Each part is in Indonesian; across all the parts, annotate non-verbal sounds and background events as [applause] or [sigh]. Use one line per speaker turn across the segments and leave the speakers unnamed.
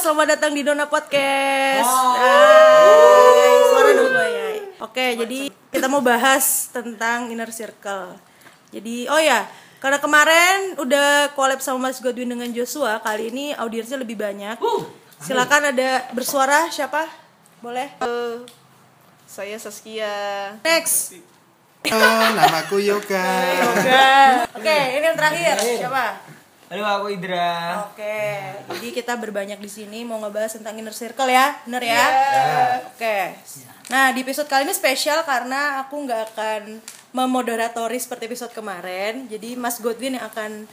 selamat datang di Dona Podcast.
Wow.
Hai, suara dulu ya. Oke, jadi kita mau bahas tentang inner circle. Jadi, oh ya, karena kemarin udah collab sama Mas Godwin dengan Joshua, kali ini audiensnya lebih banyak. Silakan ada bersuara siapa? Boleh?
Saya Saskia.
Next.
Oh, namaku Yoga.
Oke, ini yang terakhir. Siapa?
Halo aku Indra.
Oke, jadi kita berbanyak di sini mau ngebahas tentang inner circle ya, bener ya? Oke. Nah di episode kali ini spesial karena aku nggak akan memoderatori seperti episode kemarin. Jadi Mas Godwin yang akan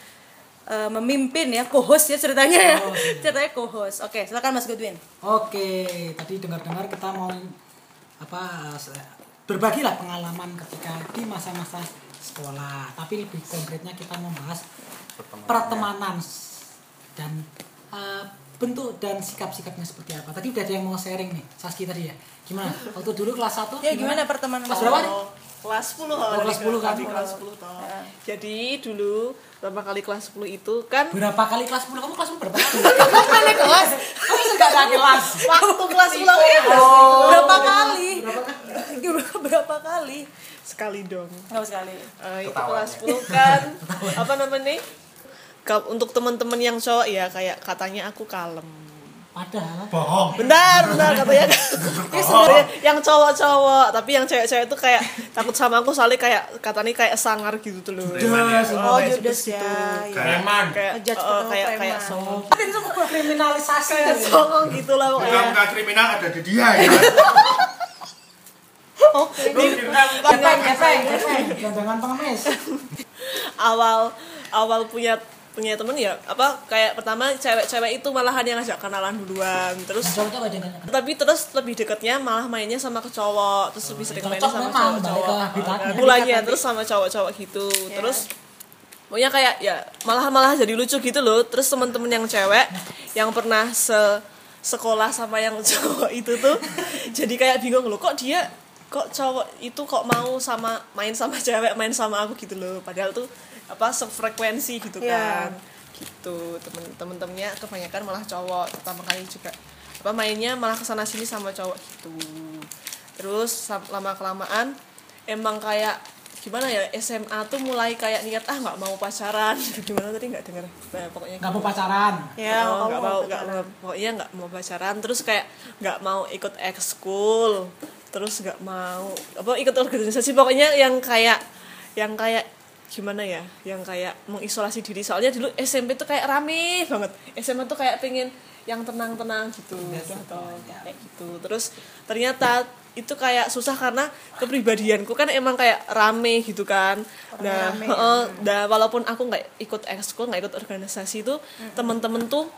eh, memimpin ya, co-host ya ceritanya ya, ceritanya co-host. Oke, silakan Mas Godwin.
Oke, tadi dengar-dengar kita mau apa se- berbagilah pengalaman ketika di masa-masa sekolah. Tapi lebih konkretnya kita mau bahas pertemanan s- dan eh, bentuk dan sikap-sikapnya seperti apa. Tadi udah ada yang mau sharing nih, Saski tadi ya. Gimana? Waktu dulu kelas 1
Ya gimana pertemanan?
Kelas berapa nih?
Oh, kelas 10
Oh, kelas 10 kan?
kelas 10 toh. Jadi dulu pertama kali kelas 10 itu kan
Berapa kali kelas 10? Kamu kelas 10 berapa kali? [laughs] Kamu kali kelas? Kamu enggak ada kelas.
waktu kelas 10 ya
Berapa kali? Berapa kali? [laughs]
sekali dong.
Nggak sekali.
Eh, itu kelas 10 kan [laughs] apa namanya Untuk teman-teman yang cowok ya kayak katanya aku kalem.
Padahal
Bohong.
Benar, benar katanya. [laughs] Ini sebenarnya yang cowok-cowok, tapi yang cewek-cewek itu kayak takut sama aku soalnya kayak katanya kayak sangar gitu tuh loh.
Oh,
kayak
judes
gitu.
ya. ya.
Preman.
Kayak
ketemu
kayak
preman.
kayak songong.
Ini semua kriminalisasi.
Kayak songong gitu lah pokoknya.
Muka-muka kriminal ada di dia ya.
Gepeng, gepeng, gepeng. Jangan pengemis.
awal awal punya punya temen ya apa kayak pertama cewek-cewek itu malahan yang ngajak kenalan duluan terus tapi terus lebih deketnya malah mainnya sama ke cowok terus lebih sering mainnya sama cowok-cowok.
habitatnya.
mulanya terus sama cowok-cowok gitu terus pokoknya kayak ya malah malah jadi lucu gitu loh. Terus temen-temen yang cewek yang pernah se sekolah sama yang [laughs] cowok itu tuh jadi kayak bingung loh kok dia kok cowok itu kok mau sama main sama [laughs] cewek main sama aku gitu loh. Padahal tuh apa sefrekuensi gitu
Iya.
kan. Gitu temen temen-temennya kebanyakan malah cowok. Pertama kali juga apa mainnya malah ke sana sini sama cowok gitu. Terus lama kelamaan emang kayak gimana ya SMA tuh mulai kayak niat ah nggak mau pacaran. [laughs] Gimana tadi nggak dengar? Nah, pokoknya
Nggak mau pacaran.
Ya,
Oh, nggak mau nggak
pacaran.
mau pokoknya nggak mau pacaran. Terus kayak nggak mau ikut ekskul terus nggak mau apa ikut organisasi. Pokoknya yang kayak yang kayak gimana ya yang kayak mengisolasi diri. Soalnya dulu SMP tuh kayak rame banget. SMA tuh kayak pengen yang tenang-tenang gitu udah tau, kayak gitu. Terus ternyata itu kayak susah karena kepribadianku kan emang kayak rame gitu kan. Nah
rame,
heeh, nah walaupun aku nggak ikut ekskul nggak ikut organisasi itu temen-temen tuh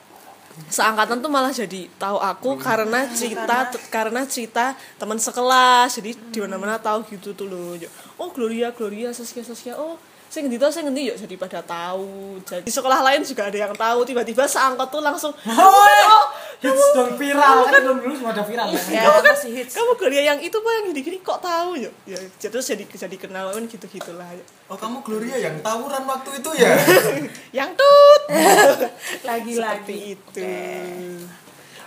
seangkatan tuh malah jadi tahu aku karena cerita karena cerita teman sekelas. Jadi di mana mana tahu gitu tuh loh. Oh Gloria Gloria Saskia Saskia. Oh saya ngendi tau saya ngendi? Yuk jadi pada tahu. Jadi di sekolah lain juga ada yang tahu. Tiba-tiba seangkot tuh langsung [laughs]
Oh, hits dong viral. kan belum dulu semua ada viral ya.
Ya, masih hits.
kamu Gloria yang itu pak yang gini-gini kok tahu? Yuk ya terus jadi jadi kenal kan gitu gitulah
Oh, kamu Gloria yang tawuran waktu itu ya? [laughs]
yang tut. [laughs]
Lagi-lagi.
seperti itu.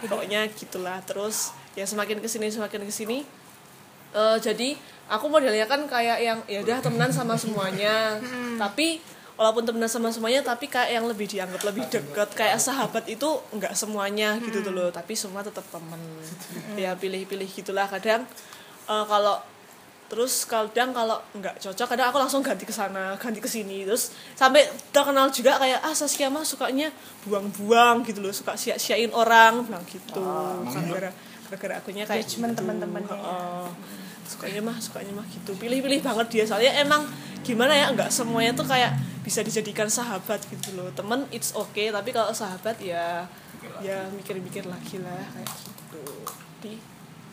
Pokoknya gitulah. Terus ya semakin ke sini semakin ke sini eh jadi aku modelnya kan kayak yang ya udah temenan sama semuanya. Tapi walaupun temenan sama semuanya tapi kayak yang lebih dianggap lebih deket kayak sahabat itu nggak semuanya gitu tuh loh. Tapi semua tetap temen. Ya pilih-pilih gitulah. Kadang eh, kalau terus kadang kalau nggak cocok kadang aku langsung ganti ke sana ganti ke sini. Terus sampai terkenal juga kayak ah Saskia mah sukanya buang-buang gitu loh. Suka sia-siain orang bilang gitu. Gara-gara akunya kayak
Judgement
gitu.
teman-temannya.
Heeh. sukanya mah sukanya mah gitu pilih-pilih banget dia soalnya emang gimana ya nggak semuanya tuh kayak bisa dijadikan sahabat gitu loh temen it's okay tapi kalau sahabat ya ya mikir-mikir lagi lah kayak gitu Jadi,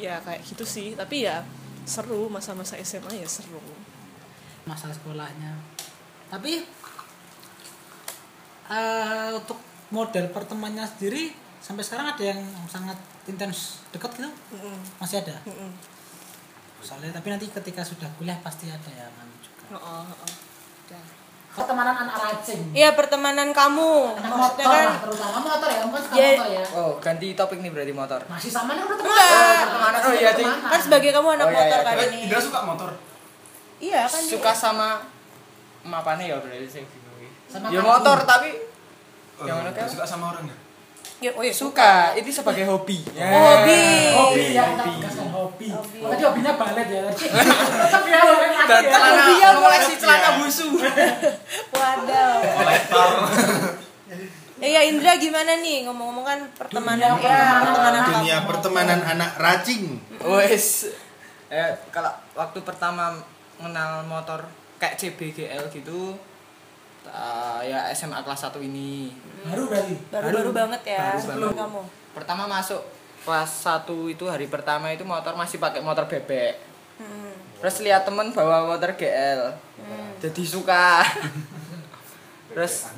ya kayak gitu sih tapi ya seru masa-masa SMA ya seru
Masa sekolahnya. Tapi eh, untuk model pertemanannya sendiri sampai sekarang ada yang sangat intens dekat gitu
Mm-mm.
masih ada
Mm-mm.
soalnya tapi nanti ketika sudah kuliah pasti ada ya kan juga
Oh, oh, oh. Udah.
pertemanan anak racing
Iya pertemanan kamu
anak
maksudnya
motor
kan
lah terutama motor ya kamu kan suka
Ya-
motor ya
Oh, ganti topik nih berarti motor.
masih sama nih udah
Enggak.
pertemanan
Oh, iya, Ting.
kan sebagai kamu anak
Oh, iya,
motor
iya.
kan
Eh,
ini
Indra suka motor?
iya kan
Suka sama mapane ya berarti saya bingung.
Sama
Ya motor tapi
Oh,
Yang mana, Kak?
suka sama orang ya?
Ya, oh iya
suka. Ini sebagai hobi.
Oh, hobi
hobi ya kita tegaskan hobi Oh, tadi hobinya balet ya [laughs] tetap ya hobi
Dan
ya.
celana
balet.
celana
Iya.
busu.
Wadaw.
Kolektor.
Eh, ya Indra gimana nih ngomong-ngomong kan pertemanan
Dunia pertemanan.
pertemanan.
Dunia pertemanan anak racing.
Wes. Eh, kalau waktu pertama mengenal motor kayak CBGL gitu ah, ya SMA kelas 1 ini.
baru berarti
Baru-baru banget ya
Baru
sebelum
banget.
kamu.
Pertama masuk kelas 1 itu hari pertama itu motor masih pakai motor bebek.
Hmm.
Terus lihat temen bawa motor GL. Jadi suka. [laughs] Terus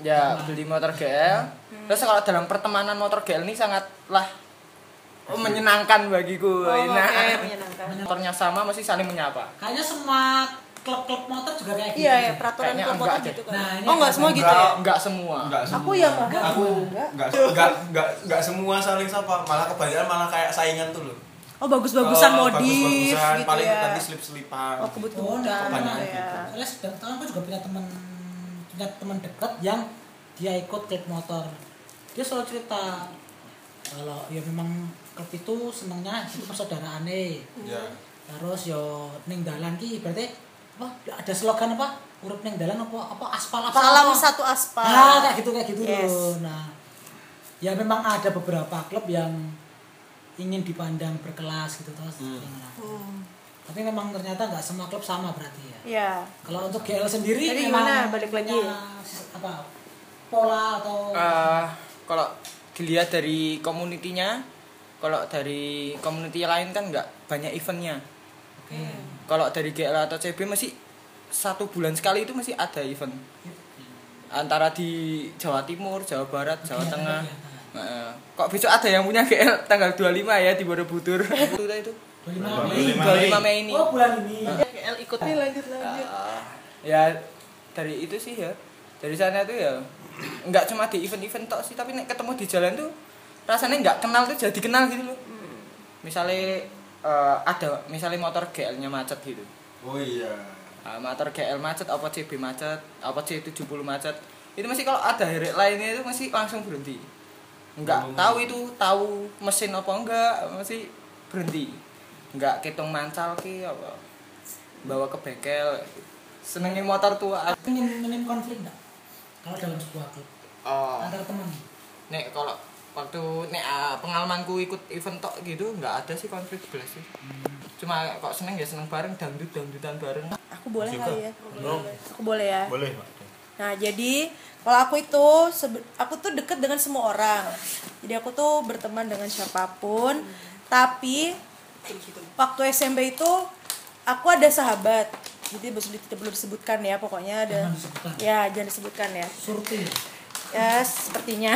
ya beli motor GL. Terus kalau dalam pertemanan motor GL ini sangatlah oh, menyenangkan bagiku.
Oh,
Nah,
oke, [laughs] menyenangkan.
Motornya sama masih saling menyapa.
kayaknya semua klub-klub motor juga kayak gitu
Iya ya peraturan
Kayaknya
klub motor gitu kan.
Nah, ini
oh enggak semua gitu ya?
enggak.
Enggak semua.
Enggak semua.
Aku yang enggak.
Aku
enggak.
enggak enggak enggak enggak semua saling sapa, malah kebanyakan malah kayak saingan tuh loh.
Oh bagus-bagusan
Oh,
modif
bagus-bagusan,
gitu
paling
ya.
nanti slip-slipan.
Oh
Oh,
kebut-kebutan
nah,
gitu
kebanyakan
ya.
Soalnya sedang aku juga punya teman punya teman dekat yang dia ikut klub motor. Dia selalu cerita kalau ya memang klub itu senengnya itu persaudaraane.
Ya.
Terus yo ning dalan ki berarti apa ada slogan apa? Urip ning dalan apa apa aspal apa?
Salam
apa?
satu aspal.
Nah, kayak gitu kayak gitu
Yes.
loh. Nah, ya memang ada beberapa klub yang ingin dipandang berkelas gitu terus.
Hmm.
Tapi memang ternyata nggak semua klub sama berarti ya.
Ya.
Kalau untuk GL sendiri
Jadi
memang
gimana? Balik lagi.
apa pola atau
Eh, kalau dilihat dari komunitinya, kalau dari komuniti lain kan nggak banyak eventnya.
Oke.
Kalau dari GL atau CB masih satu bulan sekali itu masih ada event. Antara di Jawa Timur, Jawa Barat, Jawa
Kegiatan-
Tengah.
kegiatan.
Nah, kok besok ada yang punya GL tanggal 25 ya di Borobudur. [laughs] itu itu.
25 Mei.
25 Mei ini.
Oh, bulan ini.
GL ikut nih lanjut lanjut.
Ah, ya dari itu sih ya. Dari sana tuh ya nggak cuma di event-event tok sih, tapi nek ketemu di jalan tuh rasanya nggak kenal tuh jadi kenal gitu loh. Misalnya eh, ada misalnya motor GL-nya macet gitu.
Oh iya.
Ah, motor GL macet, apa CB macet, apa C70 macet. Itu masih kalau ada herek lainnya itu masih langsung berhenti. Enggak
Oh.
tahu itu tahu mesin apa enggak, masih berhenti. Enggak ketong mancal ki apa. Bawa ke bengkel. Senengnya motor tua.
Ingin ingin konflik enggak? Kalau dalam sebuah klub
Oh.
antara teman.
Nek kalau waktu nek ah, pengalamanku ikut event tok gitu nggak ada sih konflik belas sih. Cuma kok seneng ya seneng bareng dangdut dangdutan bareng.
Aku boleh
Juga.
kali ya?
Belum.
Aku boleh ya.
Boleh, Pak.
Nah, jadi kalau aku itu aku tuh deket dengan semua orang. Jadi aku tuh berteman dengan siapa pun. Tapi waktu SMP itu aku ada sahabat. Jadi belum tidak perlu disebutkan ya, pokoknya ada.
Jangan disebutkan.
Ya, jangan disebutkan ya.
Surti. [laughs]
Ya, sepertinya.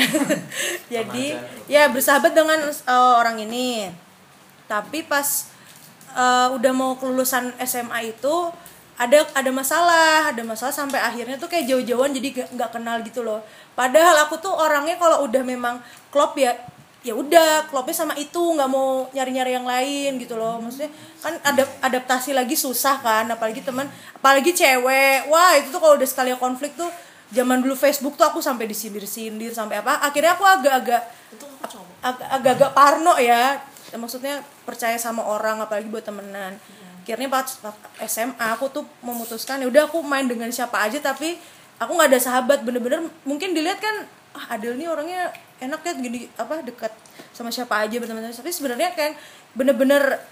Jadi, ya bersahabat dengan eh, orang ini. Tapi pas eh, udah mau kelulusan SMA itu ada ada masalah, ada masalah sampai akhirnya tuh kayak jauh-jauhan jadi gak- nggak kenal gitu loh. Padahal aku tuh orangnya kalau udah memang klop ya ya udah klopnya sama itu nggak mau nyari-nyari yang lain gitu loh maksudnya kan ada adaptasi lagi susah kan apalagi teman apalagi cewek wah itu tuh kalau udah sekali konflik tuh zaman dulu Facebook tuh aku sampai disindir-sindir sampai apa. Akhirnya aku agak-agak ag- agak-agak parno ya. Maksudnya percaya sama orang apalagi buat temenan. Akhirnya pas, pas SMA aku tuh memutuskan ya udah aku main dengan siapa aja tapi aku nggak ada sahabat. Bener-bener mungkin dilihat kan ah Adel nih orangnya enak ya gini apa dekat sama siapa aja berteman tapi sebenarnya kayak bener-bener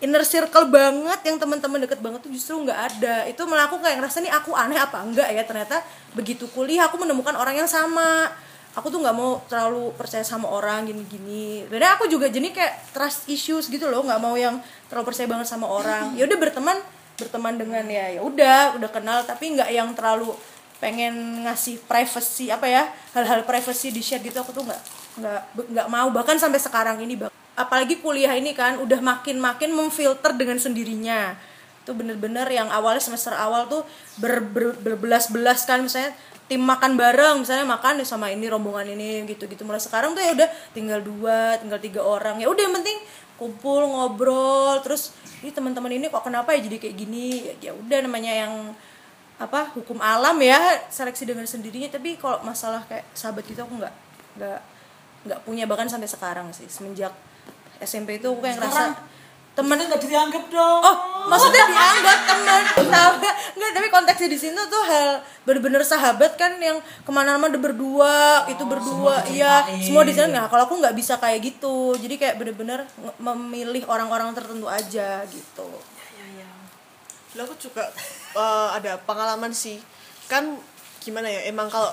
inner circle banget yang teman-teman deket banget tuh justru nggak ada. Itu malah aku kayak ngerasa nih aku aneh apa enggak ya ternyata begitu kuliah aku menemukan orang yang sama. Aku tuh nggak mau terlalu percaya sama orang gini-gini. Dan aku juga jadi kayak trust issues gitu loh nggak mau yang terlalu percaya banget sama orang. Ya udah berteman berteman dengan ya ya udah udah kenal tapi nggak yang terlalu pengen ngasih privacy apa ya hal-hal privacy di share gitu aku tuh nggak nggak nggak mau. Bahkan sampai sekarang ini bah- apalagi kuliah ini kan udah makin makin memfilter dengan sendirinya. Itu bener-bener yang awalnya semester awal tuh ber, ber, berbelas-belas kan misalnya tim makan bareng misalnya makan sama ini rombongan ini gitu-gitu. Mulai sekarang tuh ya udah tinggal dua tinggal tiga orang. Ya udah yang penting kumpul ngobrol terus ini teman-teman ini kok kenapa ya jadi kayak gini? Ya, ya udah namanya yang apa hukum alam ya seleksi dengan sendirinya. Tapi kalau masalah kayak sahabat gitu aku nggak nggak nggak punya bahkan sampai sekarang sih semenjak SMP itu aku kayak ngerasa temen
nggak dianggap dong.
oh maksudnya dianggap temen Tahu [laughs] nggak? nggak tapi konteksnya di sini tuh hal bener-bener sahabat kan yang ke mana-mana udah berdua itu berdua iya semua di sana nah kalau aku nggak bisa kayak gitu jadi kayak bener-bener memilih orang-orang tertentu aja gitu
Lah aku juga eh, ada pengalaman sih. Kan gimana ya? Emang kalau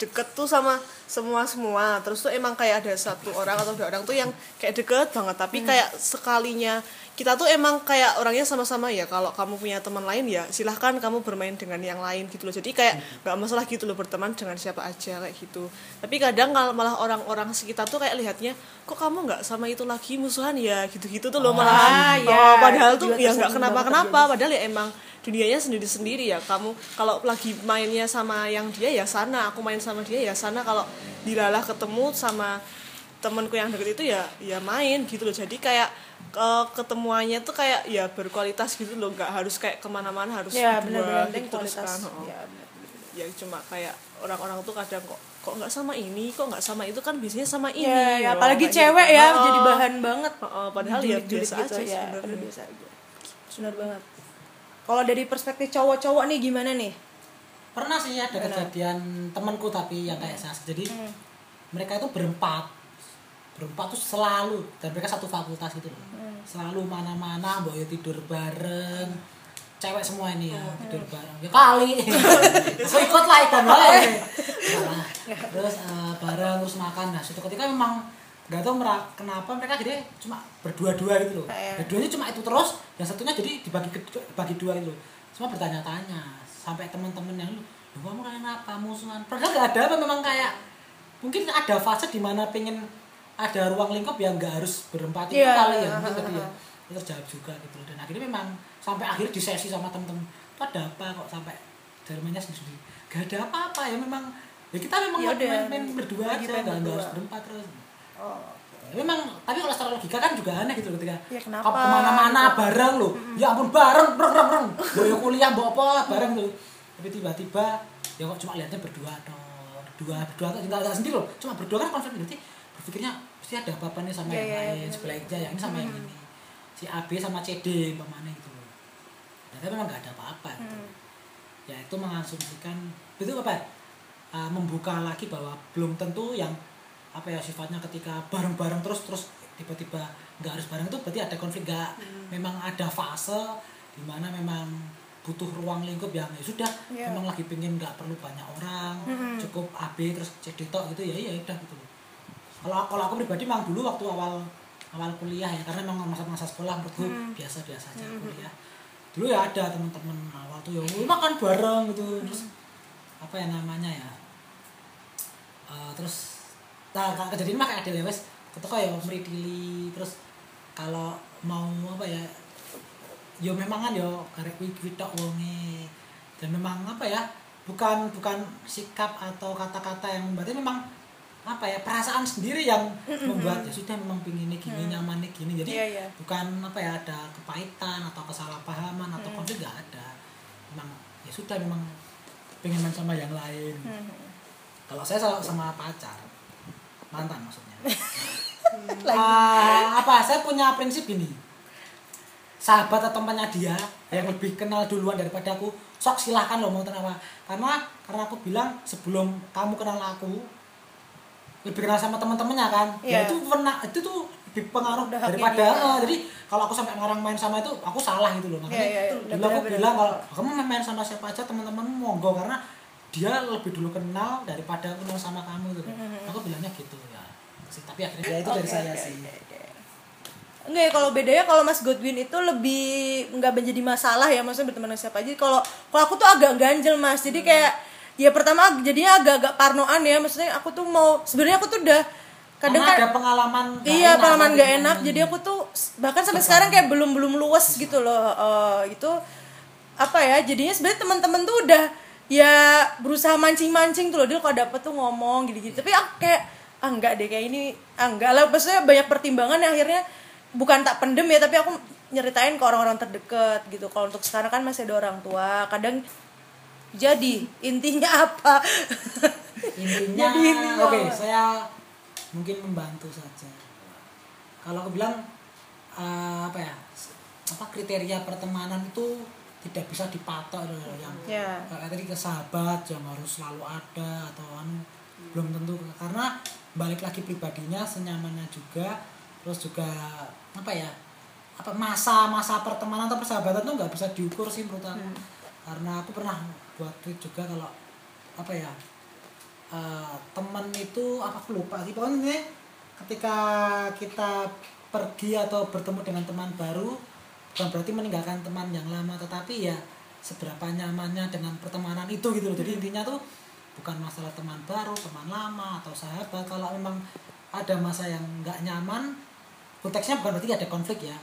deket tuh sama semua semua. Terus tuh emang kayak ada satu orang atau dua orang tuh yang kayak deket banget. Tapi kayak sekalinya kita tuh emang kayak orangnya sama-sama ya. Kalau kamu punya teman lain ya silahkan kamu bermain dengan yang lain gitu loh. Jadi kayak nggak masalah gitu loh berteman dengan siapa aja kayak gitu. Tapi kadang kalau malah orang-orang sekitar tuh kayak lihatnya kok kamu nggak sama itu lagi musuhan ya? Gitu-gitu tuh loh
Ah,
malah
ya.
Oh, padahal tuh ya nggak kenapa-kenapa. padahal ya emang dunianya sendiri-sendiri ya kamu kalau lagi mainnya sama yang dia ya sana aku main sama dia ya sana kalau dilalah ketemu sama temenku yang deket itu ya ya main gitu loh jadi kayak eh, ketemuannya tuh kayak ya berkualitas gitu loh nggak harus kayak ke mana-mana harus
ya
berdua
bener-bener
gitu terus
kualitas
kan. Oh.
ya bener.
ya cuma kayak orang-orang tuh kadang kok kok nggak sama ini kok nggak sama itu kan biasanya sama ini
Ya, ya,
loh,
apalagi
kayak
cewek
gitu.
ya
Oh.
jadi bahan banget
Oh, padahal ya biasa
gitu,
aja
ya,
sebenarnya.
bener biasa aja benar banget kalau dari perspektif cowok-cowok nih gimana nih
Pernah sih ada kejadian temanku tapi yang kayak saya. Jadi
Hmm.
mereka itu berempat. Berempat tuh selalu dan mereka satu fakultas gitu loh.
Hmm.
Selalu mana-mana mbok ya tidur bareng. Cewek semua ini ya
Hmm.
tidur bareng. Ya kali. [laughs] Aku ikut lah. Nah, [laughs] Terus eh, bareng terus makan. Nah, suatu ketika memang nggak tahu mera- kenapa mereka jadi cuma berdua-dua gitu loh.
Kayak-
Keduanya cuma itu terus, yang satunya jadi dibagi bagi dua gitu loh. Semua bertanya-tanya sampai teman-teman yang lu, "Loh, kamu kalian apa musuhan? Padahal nggak ada apa memang kayak mungkin ada fase di mana pengen ada ruang lingkup yang nggak harus berempat itu
Iya,
kali ya mungkin tadi ya [laughs] itu terjawab juga gitu loh. dan akhirnya memang sampai akhir di sesi sama temen-temen itu ada apa kok sampai Jermannya sendiri gak ada apa-apa ya memang ya kita memang
Ya
main, main berdua aja nggak harus berempat terus
oh
Ya, memang tapi kalau secara logika kan juga aneh gitu loh ketika
Ya, kenapa?
ke mana-mana bareng loh. Ya ampun bareng reng reng reng. Boyo kuliah bawa apa bareng loh tapi tiba-tiba ya kok cuma lihatnya berdua dong berdua berdua tuh nggak nggak sendiri loh. Cuma berdua kan konflik berarti berpikirnya pasti ada apa-apa nih sama
Iya,
yang
iya,
lain
bener.
sebaliknya yang ini sama yang ini. Si A B sama C D umpamanya gitu loh. Dan memang nggak ada apa-apa gitu.
Hmm.
ya itu mengasumsikan itu apa ya? Uh, membuka lagi bahwa belum tentu yang apa ya sifatnya ketika bareng-bareng terus terus tiba-tiba nggak harus bareng itu berarti ada konflik nggak memang ada fase di mana memang butuh ruang lingkup yang ya sudah
Iya.
memang lagi pengen nggak perlu banyak orang cukup AB terus CD tok gitu ya ya udah gitu kalau kalau aku pribadi memang dulu waktu awal awal kuliah ya karena memang masa-masa sekolah menurutku biasa-biasa aja kuliah. Dulu ya ada teman-teman awal tuh ya "Oh, makan bareng gitu terus apa ya namanya ya Eh, terus nah kejadian mah kayak ada wes. Ketika ya meritili terus kalau mau apa ya yo memang kan yo karek kuwi kuwi tok wonge. Dan memang apa ya bukan bukan sikap atau kata-kata yang berarti memang apa ya perasaan sendiri yang membuat ya sudah memang pingin gini nyaman gini. Jadi
Iya, iya.
bukan apa ya ada kepahitan atau kesalahpahaman atau konflik nggak ada. Memang ya sudah memang pengen main sama yang lain. Kalau saya sama, sama pacar mantan maksudnya. [laughs] Ah, apa? Saya punya prinsip gini. Sahabat atau temannya dia yang lebih kenal duluan daripada aku sok silahkan lo mau kenapa karena karena aku bilang sebelum kamu kenal aku lebih kenal sama teman-temannya kan? Ya itu pernah itu tuh lebih pengaruh
Udah
daripada eh, jadi kalau aku sampai ngarang main sama itu aku salah gitu loh. Makanya
Iya, iya, iya.
dulu aku bilang kalau kamu main sama siapa aja teman-teman monggo. Karena dia lebih dulu kenal daripada aku kenal sama kamu gitu. Aku bilangnya gitu ya. Sih tapi akhirnya ya itu dari
Oke,
saya
oke,
sih.
oke, oke. Enggak ya kalau bedanya kalau Mas Godwin itu lebih nggak menjadi masalah ya maksudnya berteman dengan siapa. Aja. Kalau kalau aku tuh agak ganjel Mas. Jadi kayak ya pertama jadinya agak-agak parnoan ya. Maksudnya aku tuh mau sebenarnya aku tuh udah kadang
Karena
kan
ada pengalaman nggak
iya
enak
pengalaman
tadi.
gak enak. Jadi aku tuh bahkan sampai sekarang kayak belum belum luas gitu loh Eh, itu apa ya? Jadinya sebenarnya teman-teman tuh udah ya berusaha mancing-mancing tuh loh. Dia kalau dapet tuh ngomong gitu-gitu tapi aku kayak ah enggak deh kayak ini ah enggak lah. Maksudnya banyak pertimbangan yang akhirnya bukan tak pendem ya tapi aku nyeritain ke orang-orang terdekat gitu. Kalau untuk sekarang kan masih ada orang tua kadang jadi intinya apa?
Intinya
Jadi intinya
oke
apa?
saya mungkin membantu saja. Kalau aku bilang eh, apa ya apa kriteria pertemanan itu tidak bisa dipatok loh yang
Ya.
kayak tadi ke sahabat yang harus selalu ada atau anu belum tentu. Karena balik lagi pribadinya senyamannya juga terus juga apa ya apa masa-masa pertemanan atau persahabatan tuh nggak bisa diukur sih menurut aku. Karena aku pernah buat tweet juga kalau apa ya eh, teman itu apa aku lupa sih. Pokoknya ketika kita pergi atau bertemu dengan teman baru bukan berarti meninggalkan teman yang lama tetapi ya seberapa nyamannya dengan pertemanan itu gitu loh. Jadi intinya tuh bukan masalah teman baru teman lama atau sahabat. Kalau memang ada masa yang nggak nyaman konteksnya bukan berarti ada konflik ya.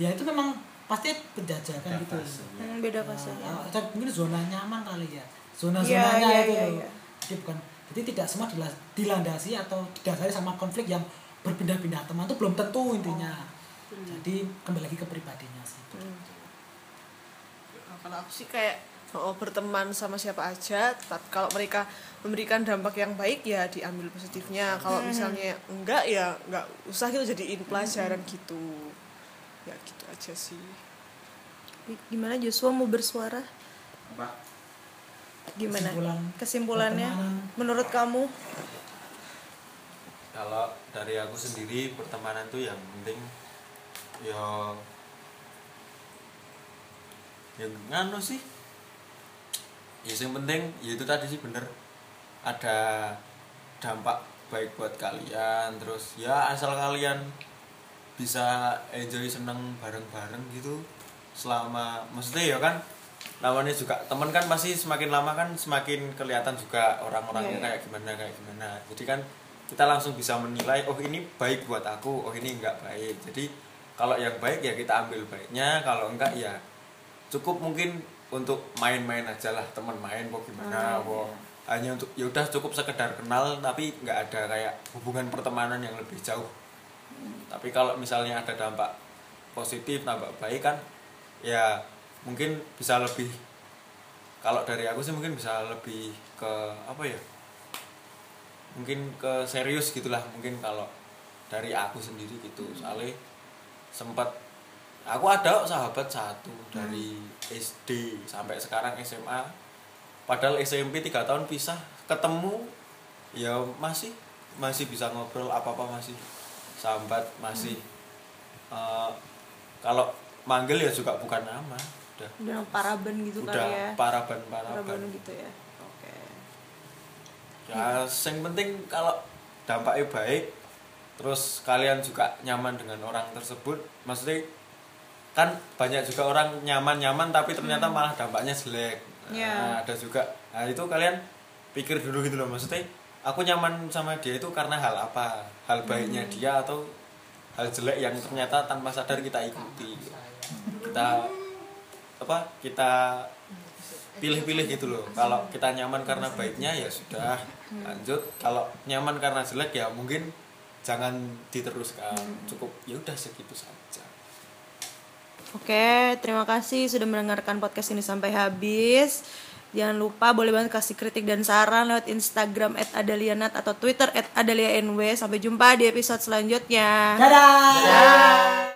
Ya itu memang pasti penjajakan gitu.
Hmm, beda fase
Ya, atau mungkin zona nyaman kali ya. Zona zonanya
iya,
itu
iya,
loh.
iya.
jadi bukan jadi tidak semua dila- dilandasi atau didasari sama konflik yang berpindah-pindah. Teman itu belum tentu intinya jadi kembali lagi ke pribadinya sih.
Nah, kalau aku sih kayak oh, berteman sama siapa aja tapi kalau mereka memberikan dampak yang baik ya diambil positifnya. Kalau misalnya enggak ya enggak usah gitu jadiin pelajaran gitu. Ya gitu aja sih.
Gimana Joshua mau bersuara?
Apa?
gimana?
Kesimpulan
kesimpulannya
pertemanan.
menurut kamu?
Kalau dari aku sendiri pertemanan tuh yang penting ya. Yang nganu sih. Ya yang penting ya itu tadi sih bener. Ada dampak baik buat kalian terus ya asal kalian bisa enjoy seneng bareng-bareng gitu. Selama maksudnya ya kan namanya juga temen kan pasti semakin lama kan semakin kelihatan juga orang-orangnya
Iya, iya.
kayak gimana kayak gimana. Jadi kan kita langsung bisa menilai oh ini baik buat aku oh ini enggak baik. Jadi kalau yang baik ya kita ambil baiknya kalau enggak ya cukup mungkin untuk main-main aja lah teman main kok gimana kok hanya untuk ya udah cukup sekedar kenal tapi nggak ada kayak hubungan pertemanan yang lebih jauh. Tapi kalau misalnya ada dampak positif dampak baik kan ya mungkin bisa lebih kalau dari aku sih mungkin bisa lebih ke apa ya mungkin ke serius gitulah mungkin kalau dari aku sendiri gitu. Soalnya sempat aku ada sahabat satu dari SD sampai sekarang SMA padahal SMP tiga tahun pisah ketemu ya masih masih bisa ngobrol apa apa masih sambat masih. Eh, kalau manggil ya juga bukan nama udah.
Udah paraben gitu
udah
kali ya?
paraban
paraben.
Paraban
gitu ya? Oke.
Ya yang penting kalau dampaknya baik terus kalian juga nyaman dengan orang tersebut. Maksudnya kan banyak juga orang nyaman-nyaman tapi ternyata malah dampaknya jelek. Nah,
Ya.
ada juga. Nah itu kalian pikir dulu gitu loh. Maksudnya aku nyaman sama dia itu karena hal apa? Hal baiknya dia atau hal jelek yang ternyata tanpa sadar kita ikuti? Kita apa kita pilih-pilih gitu loh. Kalau kita nyaman karena baiknya ya sudah. Lanjut. Kalau nyaman karena jelek ya mungkin jangan diteruskan cukup ya udah segitu saja
Oke, terima kasih sudah mendengarkan podcast ini sampai habis. Jangan lupa boleh banget kasih kritik dan saran lewat Instagram @adalianat atau Twitter @adalianw. Sampai jumpa di episode selanjutnya.
dadah